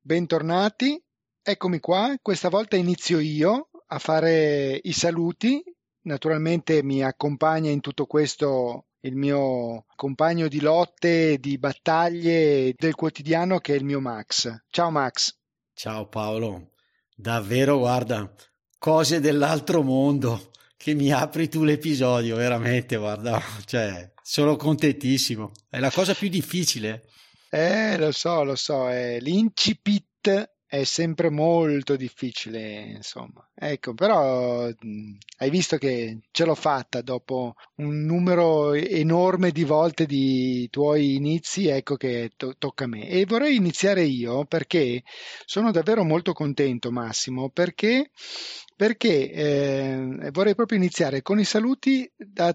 bentornati. Eccomi qua, questa volta inizio io a fare i saluti. Naturalmente mi accompagna in tutto questo il mio compagno di lotte, di battaglie del quotidiano che è il mio Max. Ciao Max. Ciao Paolo. Davvero, guarda, cose dell'altro mondo che mi apri tu l'episodio, veramente, guarda, cioè, sono contentissimo. È la cosa più difficile. Eh, lo so, lo so, è l'incipit è sempre molto difficile, insomma. Ecco, però mh, hai visto che ce l'ho fatta dopo un numero enorme di volte di tuoi inizi, ecco che to- tocca a me. E vorrei iniziare io perché sono davvero molto contento, Massimo, perché perché eh, vorrei proprio iniziare con i saluti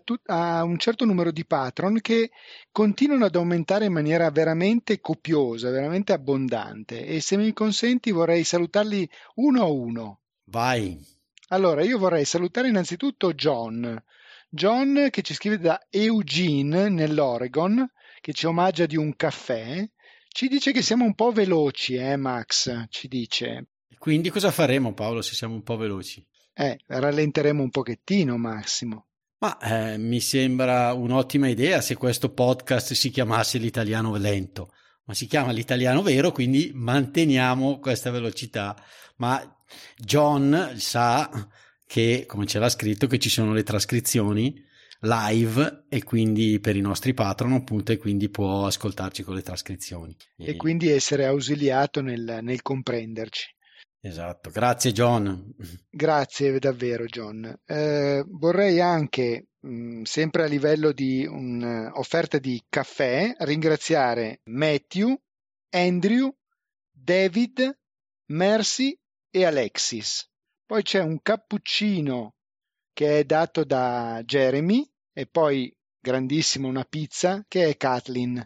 tu- a, un certo numero di patron che continuano ad aumentare in maniera veramente copiosa, veramente abbondante e se mi consenti vorrei salutarli uno a uno. Vai. Allora, io vorrei salutare innanzitutto John. John che ci scrive da Eugene nell'Oregon, che ci omaggia di un caffè. Ci dice che siamo un po' veloci, eh, Max? Ci dice. Quindi cosa faremo Paolo se siamo un po' veloci? Eh, rallenteremo un pochettino Massimo. Ma eh, mi sembra un'ottima idea se questo podcast si chiamasse l'italiano lento, ma si chiama l'italiano vero, quindi manteniamo questa velocità. Ma John sa che, come ce l'ha scritto, che ci sono le trascrizioni live e quindi per i nostri patron appunto e quindi può ascoltarci con le trascrizioni. E, e quindi essere ausiliato nel, nel comprenderci. Esatto, grazie John. Grazie davvero John. Eh, vorrei anche, mh, sempre a livello di un'offerta di caffè, ringraziare Matthew, Andrew, David, Mercy e Alexis. Poi c'è un cappuccino che è dato da Jeremy e poi grandissimo una pizza che è Kathleen.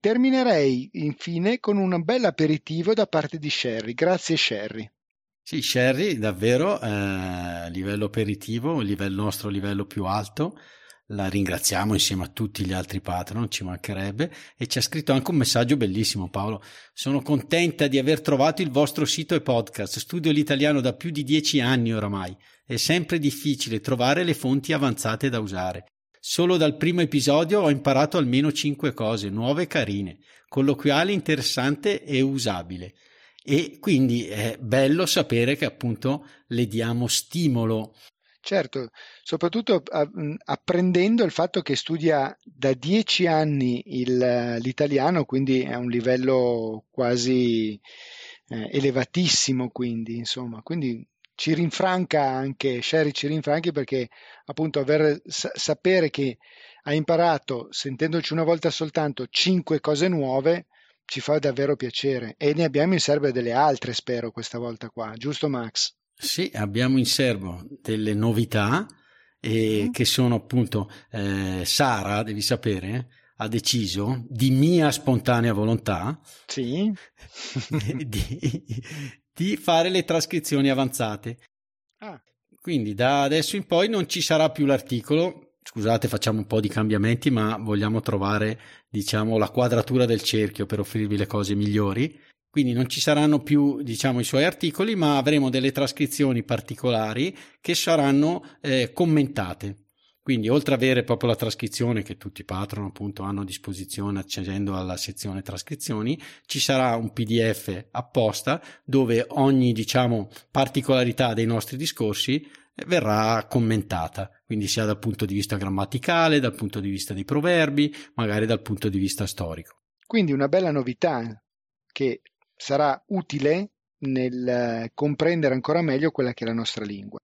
Terminerei infine con un bel aperitivo da parte di Sherry. Grazie Sherry. Sì, Sherry, davvero, eh, livello aperitivo, il nostro livello più alto. La ringraziamo insieme a tutti gli altri patron, ci mancherebbe. E ci ha scritto anche un messaggio bellissimo, Paolo. Sono contenta di aver trovato il vostro sito e podcast. Studio l'italiano da più di dieci anni oramai. È sempre difficile trovare le fonti avanzate da usare. Solo dal primo episodio ho imparato almeno cinque cose nuove e carine, colloquiale, interessante e usabile e quindi è bello sapere che appunto le diamo stimolo. Certo, soprattutto apprendendo il fatto che studia da dieci anni il, l'italiano, quindi è un livello quasi eh, elevatissimo, quindi insomma, quindi ci rinfranca anche, Sherry ci rinfranchi perché appunto aver, sa- sapere che ha imparato, sentendoci una volta soltanto, cinque cose nuove, ci fa davvero piacere e ne abbiamo in serbo delle altre, spero, questa volta qua, giusto Max? Sì, abbiamo in serbo delle novità e mm. che sono appunto eh, Sara, devi sapere, ha deciso di mia spontanea volontà sì. di, di, fare le trascrizioni avanzate. Ah. Quindi da adesso in poi non ci sarà più l'articolo, scusate facciamo un po' di cambiamenti ma vogliamo trovare diciamo la quadratura del cerchio per offrirvi le cose migliori. Quindi non ci saranno più diciamo i suoi articoli ma avremo delle trascrizioni particolari che saranno eh, commentate. Quindi oltre ad avere proprio la trascrizione che tutti i patron appunto hanno a disposizione accedendo alla sezione trascrizioni ci sarà un pdf apposta dove ogni diciamo particolarità dei nostri discorsi verrà commentata, quindi sia dal punto di vista grammaticale, dal punto di vista dei proverbi, magari dal punto di vista storico. Quindi una bella novità che sarà utile nel eh, comprendere ancora meglio quella che è la nostra lingua.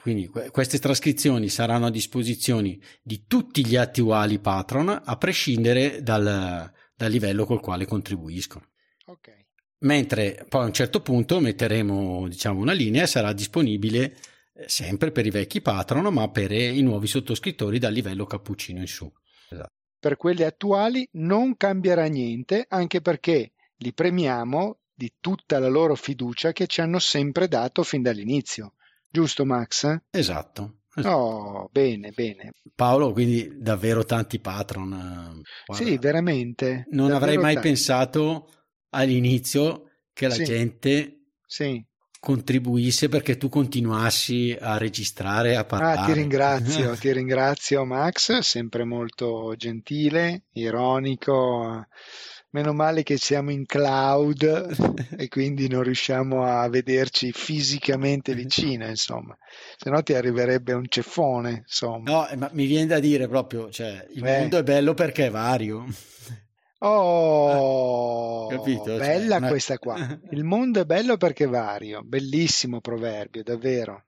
Quindi queste trascrizioni saranno a disposizione di tutti gli attuali patron, a prescindere dal, dal livello col quale contribuiscono. Ok. mentre poi a un certo punto metteremo diciamo una linea e sarà disponibile sempre per i vecchi patron ma per i nuovi sottoscrittori dal livello cappuccino in su esatto. per quelli attuali non cambierà niente anche perché li premiamo di tutta la loro fiducia che ci hanno sempre dato fin dall'inizio giusto Max? esatto Oh, bene, bene. Paolo, quindi davvero tanti patron. Eh, guarda, sì, veramente. Non avrei mai tanti. pensato all'inizio che la sì. gente sì. Contribuisse perché tu continuassi a registrare, a parlare. Ah, ti ringrazio, ti ringrazio Max, sempre molto gentile, ironico. Meno male che siamo in cloud e quindi non riusciamo a vederci fisicamente vicino, insomma. Se no ti arriverebbe un ceffone, insomma. No, ma mi viene da dire proprio, cioè, il eh. mondo è bello perché è vario. Oh, Capito? Cioè, bella cioè, questa qua. Il mondo è bello perché vario. Bellissimo proverbio, davvero.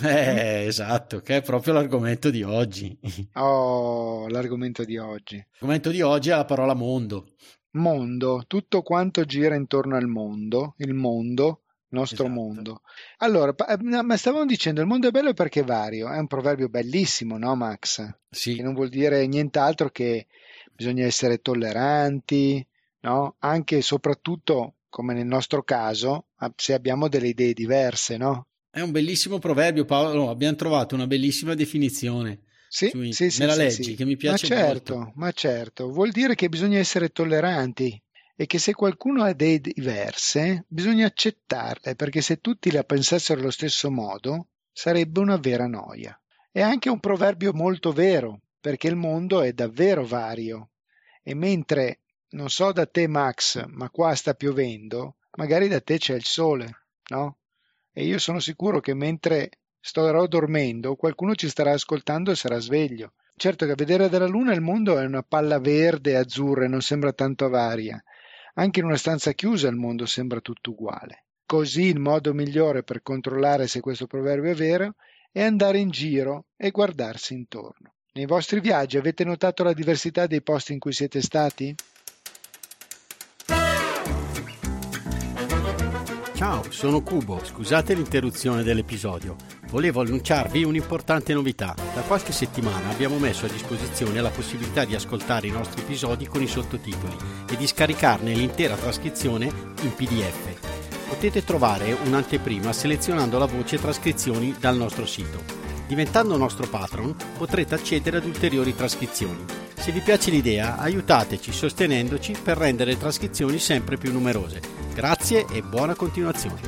Eh, esatto, che è proprio l'argomento di oggi. Oh, l'argomento di oggi. L'argomento di oggi è la parola mondo. Mondo, tutto quanto gira intorno al mondo, il mondo, nostro esatto. mondo. Allora, eh, ma stavamo dicendo il mondo è bello perché è vario, è un proverbio bellissimo, no Max? Sì. Che non vuol dire nient'altro che bisogna essere tolleranti, no? Anche e soprattutto, come nel nostro caso, se abbiamo delle idee diverse, no? È un bellissimo proverbio, Paolo. Abbiamo trovato una bellissima definizione. Sì, sì, sì, Me la leggi, sì. che mi piace ma certo, molto. Ma certo, vuol dire che bisogna essere tolleranti e che se qualcuno ha idee diverse, bisogna accettarle, perché se tutti la pensassero allo stesso modo, sarebbe una vera noia. È anche un proverbio molto vero, perché il mondo è davvero vario. E mentre, non so da te Max, ma qua sta piovendo, magari da te c'è il sole, no? E io sono sicuro che mentre starò dormendo, qualcuno ci starà ascoltando e sarà sveglio. Certo che a vedere dalla luna il mondo è una palla verde e azzurra e non sembra tanto varia. Anche in una stanza chiusa il mondo sembra tutto uguale. Così il modo migliore per controllare se questo proverbio è vero è andare in giro e guardarsi intorno. Nei vostri viaggi avete notato la diversità dei posti in cui siete stati? Ciao, sono Cubo. Scusate l'interruzione dell'episodio. Volevo annunciarvi un'importante novità. Da qualche settimana abbiamo messo a disposizione la possibilità di ascoltare i nostri episodi con i sottotitoli e di scaricarne l'intera trascrizione in PDF. Potete trovare un'anteprima selezionando la voce trascrizioni dal nostro sito. Diventando nostro patron potrete accedere ad ulteriori trascrizioni. Se vi piace l'idea, aiutateci sostenendoci per rendere le trascrizioni sempre più numerose. Grazie e buona continuazione.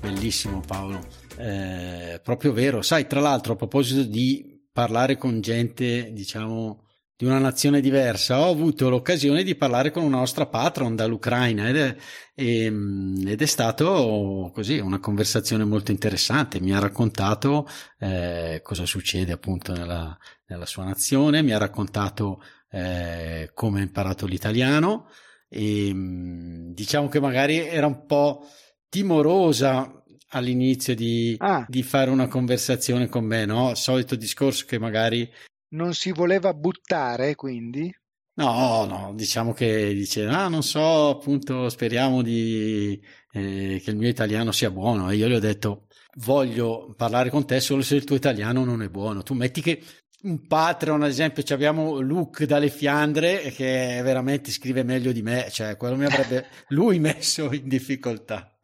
Bellissimo Paolo, eh, proprio vero. Sai, tra l'altro a proposito di parlare con gente, diciamo, di una nazione diversa, ho avuto l'occasione di parlare con una nostra patron dall'Ucraina ed è, ehm, ed è stato così una conversazione molto interessante. Mi ha raccontato eh, cosa succede appunto nella, nella, sua nazione, mi ha raccontato eh, come ha imparato l'italiano e ehm, diciamo che magari era un po' timorosa all'inizio di, ah. di, fare una conversazione con me, no? Solito discorso che magari non si voleva buttare, quindi? No, no, diciamo che dice, ah, non so, appunto, speriamo di, eh, che il mio italiano sia buono. E io gli ho detto, voglio parlare con te solo se il tuo italiano non è buono. Tu metti che un Patreon, ad esempio, abbiamo Luke dalle Fiandre che veramente scrive meglio di me, cioè quello mi avrebbe lui messo in difficoltà.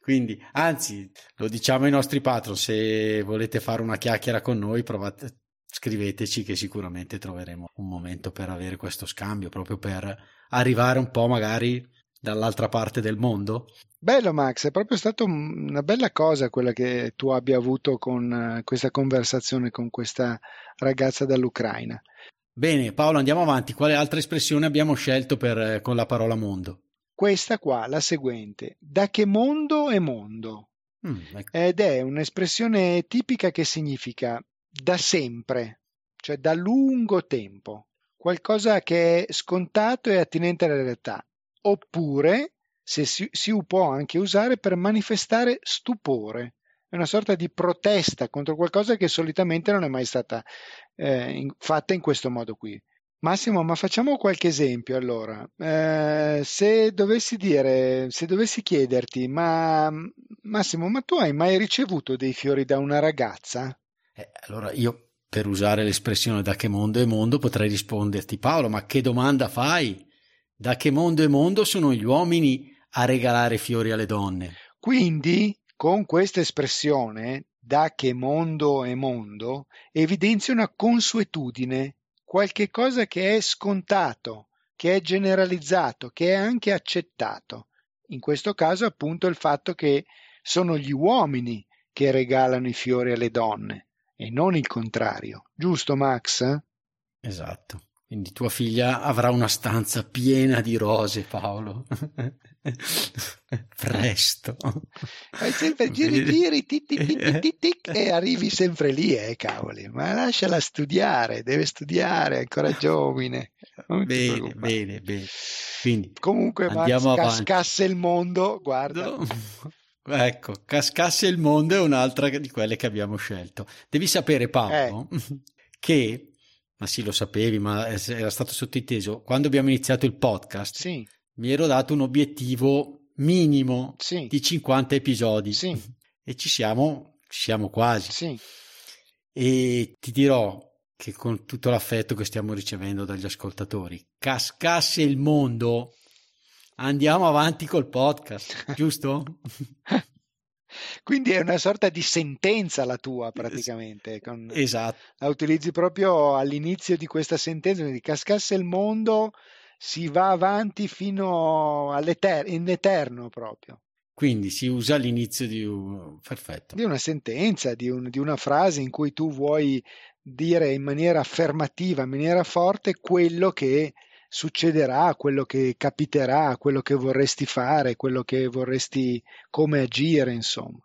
Quindi, anzi, lo diciamo ai nostri patron, se volete fare una chiacchiera con noi, provate, scriveteci che sicuramente troveremo un momento per avere questo scambio, proprio per arrivare un po' magari dall'altra parte del mondo. Bello Max, è proprio stata una bella cosa quella che tu abbia avuto con eh, questa conversazione con questa ragazza dall'Ucraina. Bene, Paolo, andiamo avanti. Quale altra espressione abbiamo scelto per, eh, con la parola mondo? Questa qua, la seguente. Da che mondo è mondo? Mm, ecco. Ed è un'espressione tipica che significa da sempre, cioè da lungo tempo, qualcosa che è scontato e attinente alla realtà, oppure se si, si può anche usare per manifestare stupore, è una sorta di protesta contro qualcosa che solitamente non è mai stata eh, in, fatta in questo modo qui. Massimo, ma facciamo qualche esempio allora. Eh, se dovessi dire, se dovessi chiederti, ma Massimo, ma tu hai mai ricevuto dei fiori da una ragazza? Eh, allora io, per usare l'espressione da che mondo è mondo, potrei risponderti, Paolo, ma che domanda fai? Da che mondo è mondo sono gli uomini a regalare fiori alle donne? Quindi, con questa espressione, da che mondo è mondo, evidenzia una consuetudine qualche cosa che è scontato, che è generalizzato, che è anche accettato. In questo caso appunto il fatto che sono gli uomini che regalano i fiori alle donne e non il contrario. Giusto Max? Esatto. Quindi tua figlia avrà una stanza piena di rose, Paolo. Presto. Fai sempre giri giri tic, tic, tic, tic, e arrivi sempre lì, eh, cavoli. Ma lasciala studiare, deve studiare, è ancora giovane. bene, bene, bene. Quindi, Comunque, Max, cascasse il mondo, guarda. No. Ecco, cascasse il mondo è un'altra di quelle che abbiamo scelto. Devi sapere, Paolo, eh. che ma sì, lo sapevi, ma era stato sottinteso. Quando abbiamo iniziato il podcast, sì. mi ero dato un obiettivo minimo sì. di 50 episodi. Sì. E ci siamo, ci siamo quasi. E ti dirò che con tutto l'affetto che stiamo ricevendo dagli ascoltatori, cascasse il mondo, andiamo avanti col podcast, giusto? Quindi è una sorta di sentenza la tua praticamente. Con, esatto. La utilizzi proprio all'inizio di questa sentenza, quindi cascasse il mondo, si va avanti fino all'eterno, in eterno proprio. Quindi si usa all'inizio di, un... di una sentenza, di, un, di una frase in cui tu vuoi dire in maniera affermativa, in maniera forte quello che succederà, quello che capiterà, quello che vorresti fare, quello che vorresti come agire, insomma.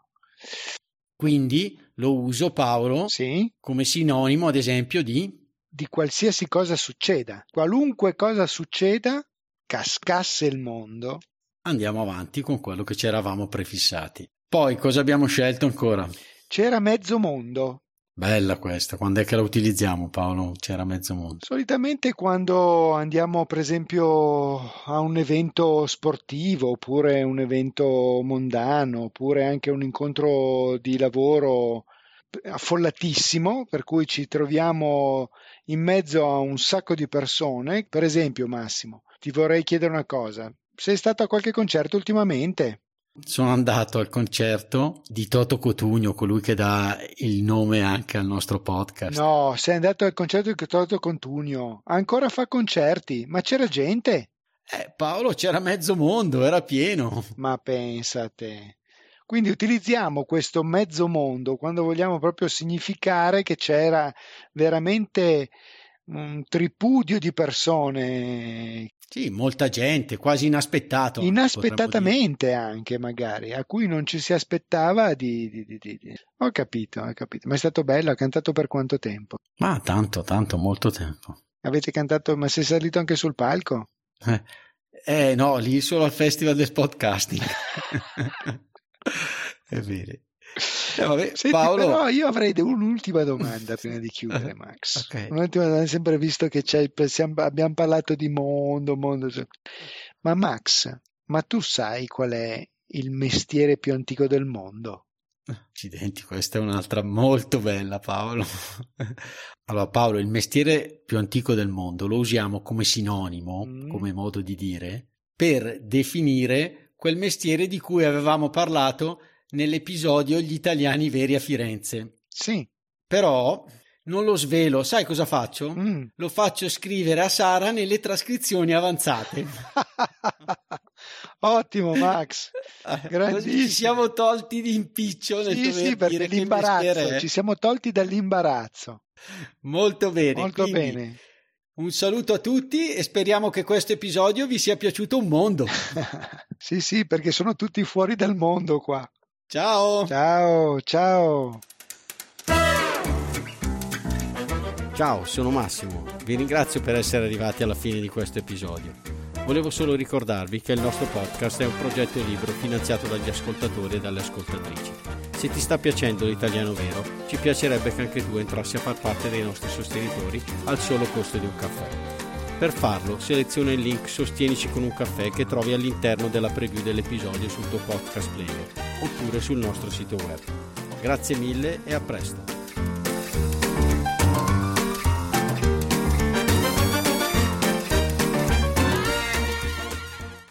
Quindi lo uso Paolo sì? come sinonimo, ad esempio, di di qualsiasi cosa succeda. Qualunque cosa succeda, cascasse il mondo. Andiamo avanti con quello che ci eravamo prefissati. Poi cosa abbiamo scelto ancora? C'era mezzo mondo. Bella questa, quando è che la utilizziamo Paolo? C'era mezzo mondo. Solitamente quando andiamo per esempio a un evento sportivo oppure un evento mondano oppure anche un incontro di lavoro affollatissimo per cui ci troviamo in mezzo a un sacco di persone. Per esempio Massimo, ti vorrei chiedere una cosa. Sei stato a qualche concerto ultimamente? Sono andato al concerto di Toto Cotugno, colui che dà il nome anche al nostro podcast. No, sei andato al concerto di Toto Cotugno. Ancora fa concerti, ma c'era gente. Eh, Paolo, c'era mezzo mondo, era pieno. Ma pensate. Quindi utilizziamo questo mezzo mondo quando vogliamo proprio significare che c'era veramente un tripudio di persone sì, molta gente, quasi inaspettato. Inaspettatamente anche, magari, a cui non ci si aspettava di, di, di, di, Ho capito, ho capito. Ma è stato bello, ha cantato per quanto tempo? Ma tanto, tanto, molto tempo. Avete cantato, ma sei salito anche sul palco? Eh, eh no, lì solo al Festival del Podcasting. è vero. Eh, vabbè, Senti, Paolo... però io avrei un'ultima domanda prima di chiudere, Max. okay. Un'ultima domanda, sempre visto che abbiamo parlato di mondo, mondo. Ma Max, ma tu sai qual è il mestiere più antico del mondo? Accidenti, questa è un'altra molto bella, Paolo. Allora, Paolo, il mestiere più antico del mondo lo usiamo come sinonimo, mm. come modo di dire, per definire quel mestiere di cui avevamo parlato nell'episodio Gli italiani veri a Firenze. Sì. Però non lo svelo, sai cosa faccio? Mm. Lo faccio scrivere a Sara nelle trascrizioni avanzate. Ottimo Max, Così ci siamo tolti di impiccio nel sì, sì, perché l'imbarazzo, ci siamo tolti dall'imbarazzo. Molto bene. Molto Quindi, bene. Un saluto a tutti e speriamo che questo episodio vi sia piaciuto un mondo. sì, sì, perché sono tutti fuori dal mondo qua. Ciao. Ciao, ciao. Ciao, sono Massimo. Vi ringrazio per essere arrivati alla fine di questo episodio. Volevo solo ricordarvi che il nostro podcast è un progetto e libro finanziato dagli ascoltatori e dalle ascoltatrici. Se ti sta piacendo l'italiano vero, ci piacerebbe che anche tu entrassi a far parte dei nostri sostenitori al solo costo di un caffè. Per farlo, seleziona il link Sostienici con un caffè che trovi all'interno della preview dell'episodio sul tuo podcast player oppure sul nostro sito web. Grazie mille e a presto!